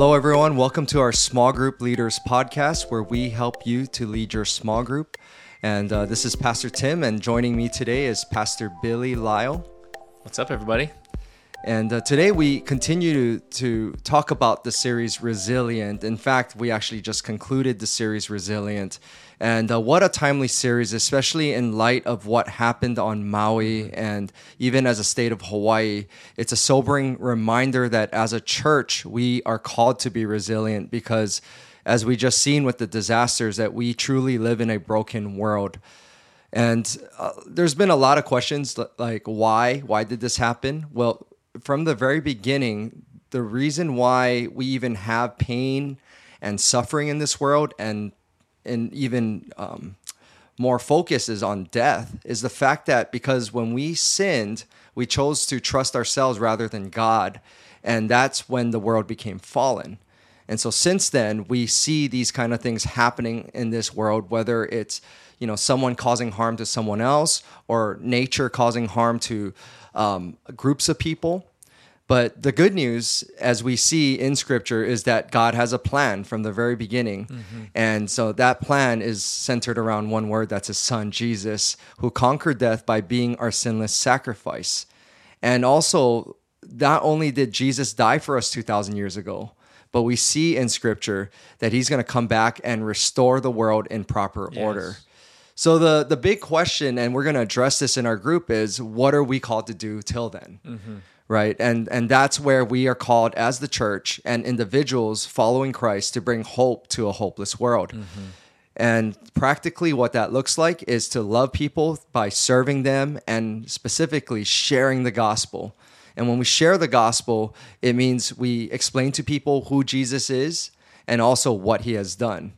Hello, everyone. Welcome to our Small Group Leaders podcast, where we help you to lead your small group. And uh, this is Pastor Tim, and joining me today is Pastor Billy Lyle. What's up, everybody? And uh, today we continue to, to talk about the series Resilient. In fact, we actually just concluded the series Resilient. And uh, what a timely series, especially in light of what happened on Maui and even as a state of Hawaii. It's a sobering reminder that as a church, we are called to be resilient because, as we just seen with the disasters, that we truly live in a broken world. And uh, there's been a lot of questions like, why? Why did this happen? Well, from the very beginning, the reason why we even have pain and suffering in this world and and even um, more focus is on death is the fact that because when we sinned, we chose to trust ourselves rather than God. And that's when the world became fallen. And so since then, we see these kind of things happening in this world, whether it's you know someone causing harm to someone else or nature causing harm to um, groups of people. But the good news, as we see in scripture, is that God has a plan from the very beginning. Mm-hmm. And so that plan is centered around one word that's his son, Jesus, who conquered death by being our sinless sacrifice. And also, not only did Jesus die for us 2,000 years ago, but we see in scripture that he's going to come back and restore the world in proper yes. order. So the the big question, and we're going to address this in our group, is what are we called to do till then? Mm-hmm right? And and that's where we are called as the church and individuals following christ to bring hope to a hopeless world. Mm-hmm. and practically what that looks like is to love people by serving them and specifically sharing the gospel. And when we share the gospel it means we explain to people who jesus is and also what he has done.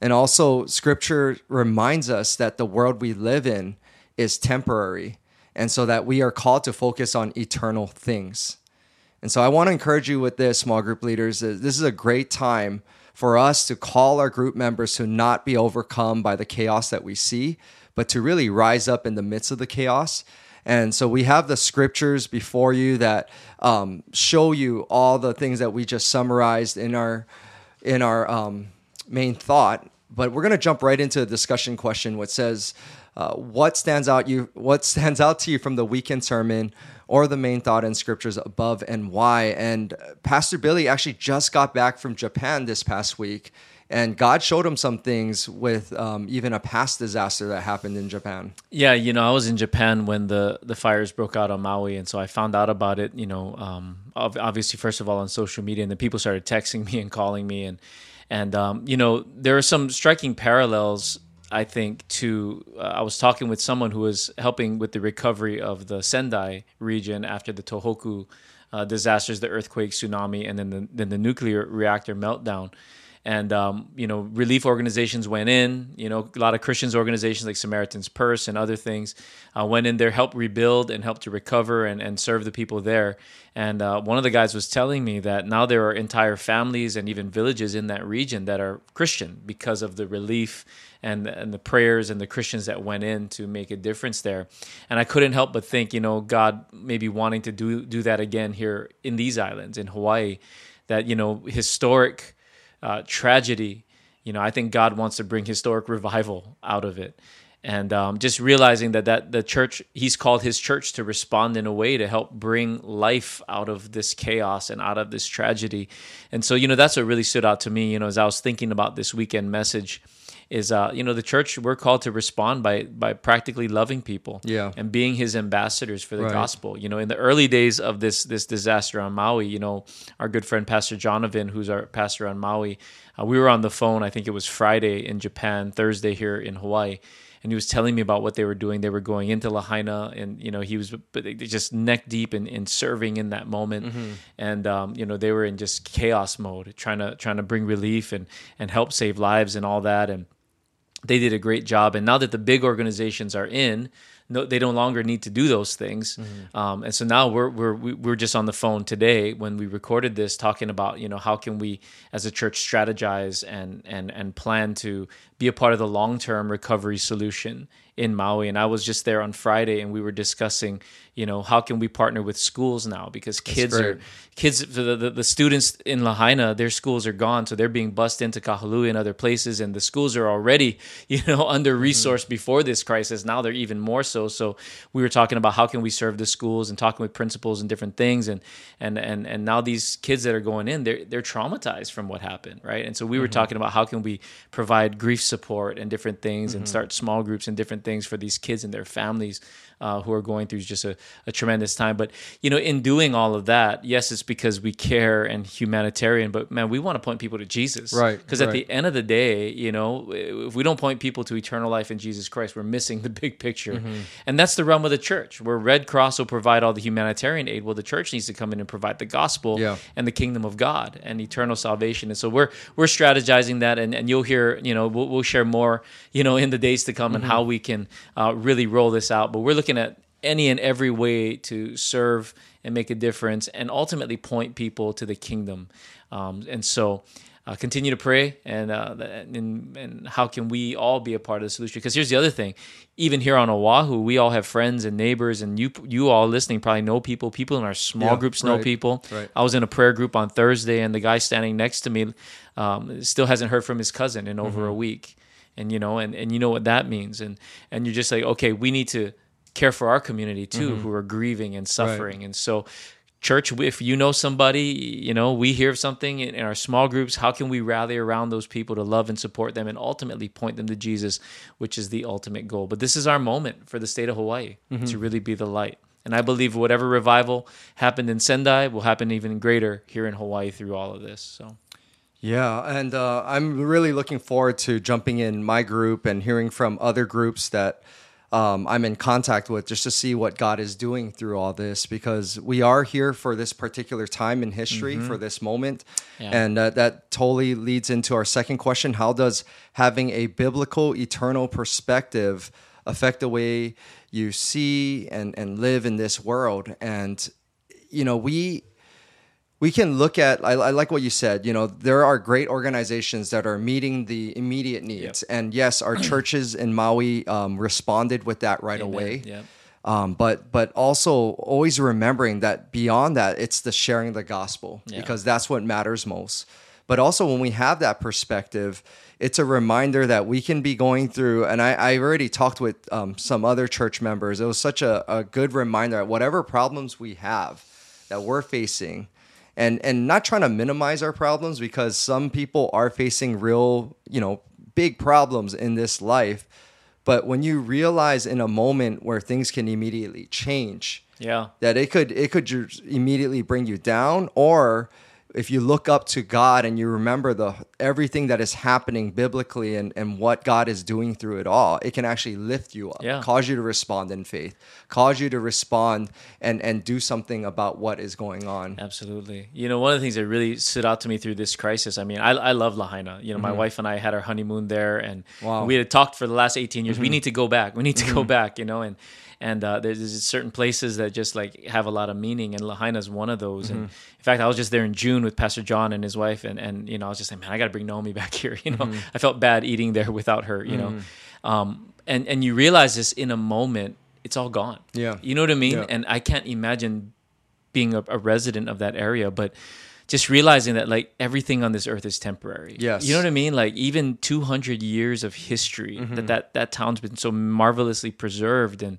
And also scripture reminds us that the world we live in is temporary and so that we are called to focus on eternal things. And so I want to encourage you with this, small group leaders. This is a great time for us to call our group members to not be overcome by the chaos that we see, but to really rise up in the midst of the chaos. And so we have the scriptures before you that um, show you all the things that we just summarized in our in our um, main thought. But we're going to jump right into the discussion question, which says, uh, what stands out you what stands out to you from the weekend sermon or the main thought in scriptures above and why? And pastor billy actually just got back from japan this past week and god showed him some things with um, even a past disaster that happened in japan. Yeah you know i was in japan when the the fires broke out on maui and so i found out about it you know um, obviously first of all on social media and then people started texting me and calling me and and um, you know there are some striking parallels I think to uh, I was talking with someone who was helping with the recovery of the Sendai region after the Tohoku uh, disasters, the earthquake, tsunami, and then the, then the nuclear reactor meltdown and um, you know relief organizations went in you know a lot of christians organizations like samaritan's purse and other things uh, went in there helped rebuild and helped to recover and, and serve the people there. And uh, one of the guys was telling me that now there are entire families and even villages in that region that are christian because of the relief and, and the prayers and the christians that went in to make a difference there. And i couldn't help but think you know god maybe wanting to do do that again here in these islands in hawaii that you know historic uh, tragedy, you know, I think God wants to bring historic revival out of it. And um, just realizing that that the church, He's called His church to respond in a way to help bring life out of this chaos and out of this tragedy. And so, you know, that's what really stood out to me. You know, as I was thinking about this weekend message, is uh, you know the church we're called to respond by by practically loving people yeah and being his ambassadors for the right. gospel you know in the early days of this this disaster on maui you know our good friend pastor jonovan who's our pastor on maui uh, we were on the phone i think it was friday in japan thursday here in hawaii and he was telling me about what they were doing. They were going into Lahaina, and you know he was just neck deep in, in serving in that moment, mm-hmm. and um, you know they were in just chaos mode, trying to trying to bring relief and and help save lives and all that, and they did a great job. And now that the big organizations are in, no, they no longer need to do those things. Mm-hmm. Um, and so now we're we're we're just on the phone today when we recorded this, talking about you know how can we as a church strategize and and and plan to be a part of the long term recovery solution in Maui. And I was just there on Friday, and we were discussing, you know, how can we partner with schools now because kids are kids the, the, the students in Lahaina, their schools are gone, so they're being bussed into Kahului and other places, and the schools are already, you know, under resourced mm-hmm. before this crisis. Now they're even more so. So we were talking about how can we serve the schools and talking with principals and different things, and and and and now these kids that are going in, they're they're traumatized from what happened, right? And so we were mm-hmm. talking about how can we provide grief support and different things, mm-hmm. and start small groups and different things for these kids and their families uh, who are going through just a, a, tremendous time. But you know, in doing all of that, yes, it's because we care and humanitarian. But man, we want to point people to Jesus, right? Because right. at the end of the day, you know, if we don't point people to eternal life in Jesus Christ, we're missing the big picture. Mm-hmm. And that's the realm of the church, where Red Cross will provide all the humanitarian aid. Well, the church needs to come in and provide the gospel yeah. and the kingdom of God and eternal salvation. And so we're we're strategizing that, and, and you'll hear, you know, we'll, we'll share more, you know, in the days to come, mm-hmm. and how we can uh, really roll this out. But we're looking looking at any and every way to serve and make a difference and ultimately point people to the kingdom. Um, and so uh, continue to pray and, uh, and, and how can we all be a part of the solution? Because here's the other thing: even here on Oahu, we all have friends and neighbors, and you you all listening probably know people. People in our small yeah, groups know right, people. Right. I was in a prayer group on Thursday, and the guy standing next to me um, still hasn't heard from his cousin in over mm-hmm. a week, and you know, and, and you know what that means, and and you're just like, okay, we need to care for our community too mm-hmm. who are grieving and suffering. Right. And so church if you know somebody you know we hear of something in, our small groups how can we rally around those people to love and support them and ultimately point them to jesus which is the ultimate goal but this is our moment for the state of hawaii mm-hmm. to really be the light and i believe whatever revival happened in sendai will happen even greater here in hawaii through all of this so yeah, and uh, I'm really looking forward to jumping in my group and hearing from other groups that um, I'm in contact with just to see what God is doing through all this because we are here for this particular time in history, mm-hmm. for this moment. Yeah. And uh, that totally leads into our second question How does having a biblical, eternal perspective affect the way you see and, and live in this world? And, you know, we we can look at I, I, like what you said you know there are great organizations that are meeting the immediate needs yep. and yes our churches in maui um, responded with that right Amen. away yep. um, but but also always remembering that beyond that it's the sharing the gospel yeah. because that's what matters most but also when we have that perspective it's a reminder that we can be going through and i, I already talked with um, some other church members it was such a, a good reminder that whatever problems we have that we're facing and and not trying to minimize our problems because some people are facing real, you know, big problems in this life. But when you realize in a moment where things can immediately change, yeah, that it could it could just immediately bring you down or if you look up to God and you remember the everything that is happening biblically and, and what God is doing through it all, it can actually lift you up, yeah. cause you to respond in faith, cause you to respond and and do something about what is going on. Absolutely. You know, one of the things that really stood out to me through this crisis, I mean, I, I love Lahaina. You know, my mm-hmm. wife and I had our honeymoon there and wow. we had talked for the last 18 years. Mm-hmm. We need to go back. We need to mm-hmm. go back, you know, and and uh, there's certain places that just like have a lot of meaning, and Lahaina is one of those. Mm-hmm. And in fact, I was just there in June with Pastor John and his wife, and and you know I was just like, man, I got to bring Naomi back here. You know, mm-hmm. I felt bad eating there without her. You know, mm-hmm. um, and and you realize this in a moment, it's all gone. Yeah, you know what I mean. Yeah. And I can't imagine being a, a resident of that area, but just realizing that like everything on this earth is temporary. Yes. You know what I mean? Like even 200 years of history mm-hmm. that, that that town's been so marvelously preserved and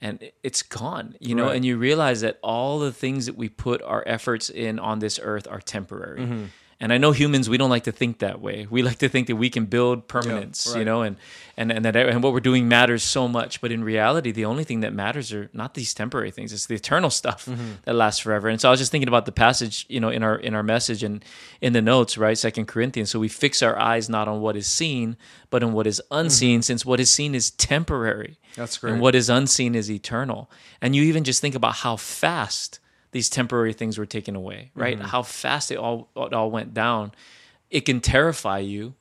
and it's gone, you know, right. and you realize that all the things that we put our efforts in on this earth are temporary. Mm-hmm. And I know humans, we don't like to think that way. We like to think that we can build permanence, yeah, right. you know, and, and, and that and what we're doing matters so much. But in reality, the only thing that matters are not these temporary things; it's the eternal stuff mm-hmm. that lasts forever. And so I was just thinking about the passage, you know, in our in our message and in the notes, right? Second Corinthians. So we fix our eyes not on what is seen, but on what is unseen, mm-hmm. since what is seen is temporary. That's great. And what is unseen is eternal. And you even just think about how fast these temporary things were taken away, right? Mm-hmm. How fast it all it all went down. It can terrify you,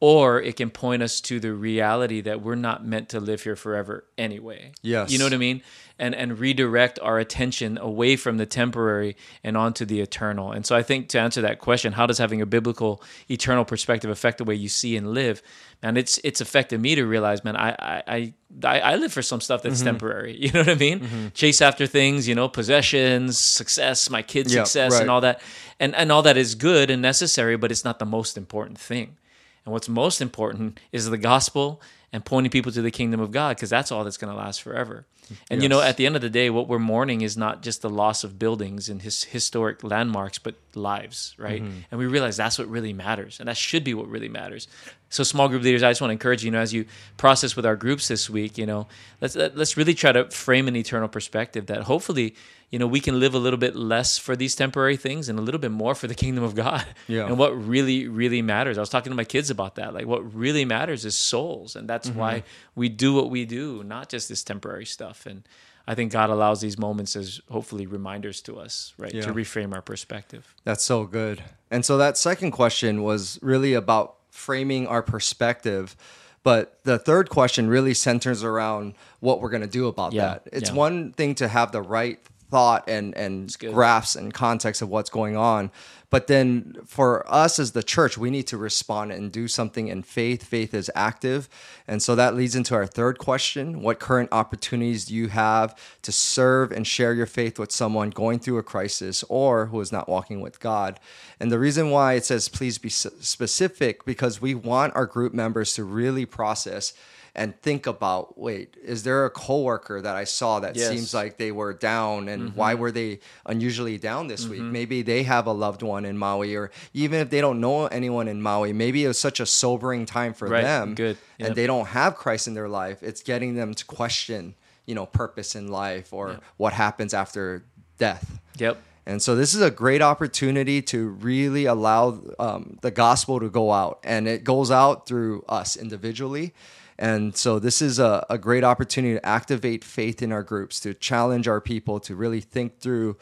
or it can point us to the reality that we're not meant to live here forever anyway. Yes. You know what I mean? And and redirect our attention away from the temporary and onto the eternal. And so I think to answer that question, how does having a biblical eternal perspective affect the way you see and live? Man, it's it's affected me to realize, man, I I I, I live for some stuff that's Mm-hmm. temporary. You know what I mean? Chase after things, you know, possessions, success, my kids' success, right. and all that. And and all that is good and necessary, but it's not the most important thing. And what's most important is the gospel and pointing people to the kingdom of God because that's all that's going to last forever. And you know, at the end of the day, what we're mourning is not just the loss of buildings and his historic landmarks, but lives, right? Mm-hmm. And we realize that's what really matters, and that should be what really matters. So, small group leaders, I just want to encourage you, you know, as you process with our groups this week, you know, let's let's really try to frame an eternal perspective that hopefully, you know, we can live a little bit less for these temporary things and a little bit more for the kingdom of God. Yeah. And what really, really matters. I was talking to my kids about that. Like, what really matters is souls, and that's why mm-hmm. we do what we do, not just this temporary stuff. And I think God allows these moments as hopefully reminders to us, right, Yeah. to reframe our perspective. That's so good. And so that second question was really about framing our perspective. But the third question really centers around what we're going to do about Yeah, that. It's yeah. one thing to have the right thought and, and graphs and context of what's going on. But then for us as the church, we need to respond and do something in faith. Faith is active. And so that leads into our third question What current opportunities do you have to serve and share your faith with someone going through a crisis or who is not walking with God? And the reason why it says please be specific because we want our group members to really process and think about wait, is there a coworker that I saw that Yes. seems like they were down and why Mm-hmm. were they unusually down this week? Maybe they have a loved one in Maui or even if they don't know anyone in Maui, maybe it was such a sobering time for Right. them Good. and they don't have Christ in their life. It's getting them to question, you know, purpose in life or what happens after death. Yep. And so this is a great opportunity to really allow um, the gospel to go out, and it goes out through us individually. And so this is a, a great opportunity to activate faith in our groups, to challenge our people to really think through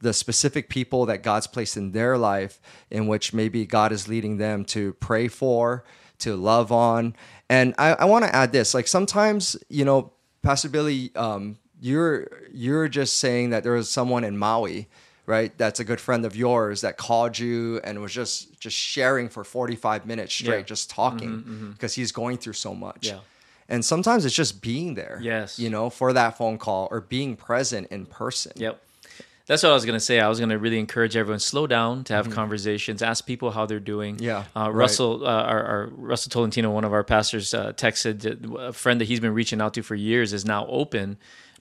the specific people that God's placed in their life, in which maybe God is leading them to pray for, to love on. And I, I want to add this: like sometimes, you know, Pastor Billy, um, you're you're just saying that there was someone in Maui, right? That's a good friend of yours that called you and was just just sharing for 45 minutes straight, Yeah. just talking because he's going through so much. Yeah. And sometimes it's just being there. Yes. You know, for that phone call or being present in person. Yep. That's what I was going to say. I was going to really encourage everyone slow down to Mm-hmm. have conversations, ask people how they're doing. Yeah, Uh, right. Russell, uh, our, our Russell Tolentino, one of our pastors, uh, texted a friend that he's been reaching out to for years is now open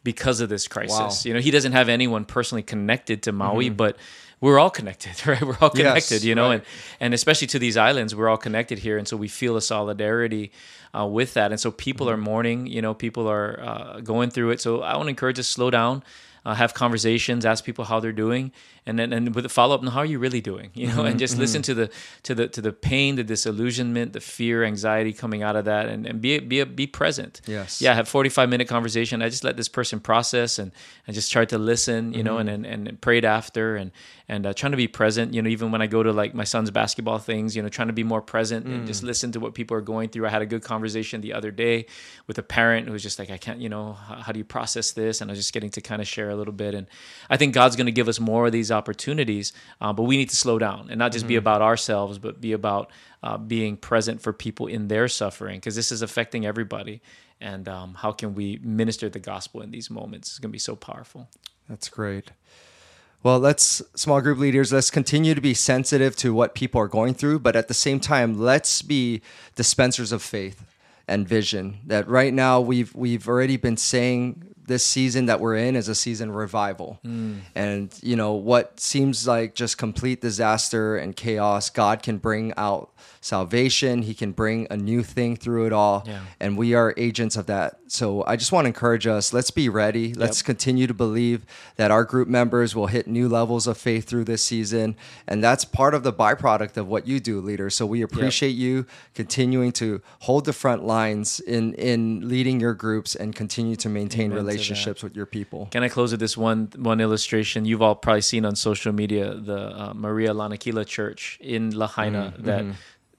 because of this crisis. Wow. Mm-hmm. You know, he doesn't have anyone personally connected to Maui, but we're all connected, right? We're all Yes, connected, you know, right. and and especially to these islands, we're all connected here, and so we feel a solidarity uh, with that. And so people are mourning, you know, people are uh, going through it. So I want to encourage us to slow down. Uh, have conversations, ask people how they're doing, and then and with a follow up, how are you really doing? You know, and just listen to the to the to the pain, the disillusionment, the fear, anxiety coming out of that, and, and be be be present. Yes. Yeah, have forty five minute conversation. I just let this person process and I just try to listen, you know, and, and and prayed after and and uh, trying to be present. You know, even when I go to like my son's basketball things, you know, trying to be more present and just listen to what people are going through. I had a good conversation the other day with a parent who was just like, I can't, you know, how, how do you process this? And I was just getting to kind of share a little bit. And I think God's going to give us more of these opportunities, uh, but we need to slow down and not just be about ourselves, but be about uh, being present for people in their suffering because this is affecting everybody. And um, how can we minister the gospel in these moments? It's going to be so powerful. That's great. Well, let's small group leaders, let's continue to be sensitive to what people are going through, but at the same time, let's be dispensers of faith and vision. That right now we've we've already been saying this season that we're in is a season of revival. Mm. And you know, what seems like just complete disaster and chaos, God can bring out salvation. He can bring a new thing through it all. Yeah. And we are agents of that. So I just want to encourage us, let's be ready. Let's continue to believe that our group members will hit new levels of faith through this season. And that's part of the byproduct of what you do, leader. So we appreciate you continuing to hold the front lines in in leading your groups and continue to maintain Amen to relationships with your people. Can I close with this one one illustration? You've all probably seen on social media the uh, Maria Lanakila Church in Lahaina Mm-hmm, that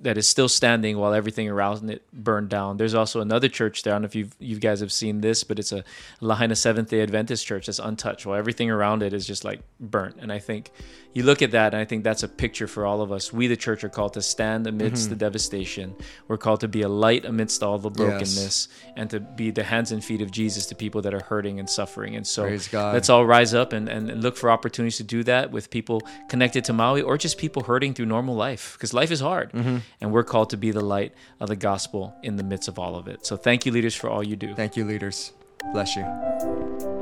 that is still standing while everything around it burned down. There's also another church there. I don't know if you you guys have seen this, but it's a Lahaina Seventh Day Adventist church that's untouched. While everything around it is just like burnt. And I think you look at that, and I think that's a picture for all of us. We, the church, are called to stand amidst mm-hmm. the devastation. We're called to be a light amidst all the brokenness, yes. and to be the hands and feet of Jesus to people that are hurting and suffering. And so let's all rise up and, and look for opportunities to do that with people connected to Maui or just people hurting through normal life because life is hard. Mm-hmm. And we're called to be the light of the gospel in the midst of all of it. So thank you, leaders, for all you do. Thank you, leaders. Bless you.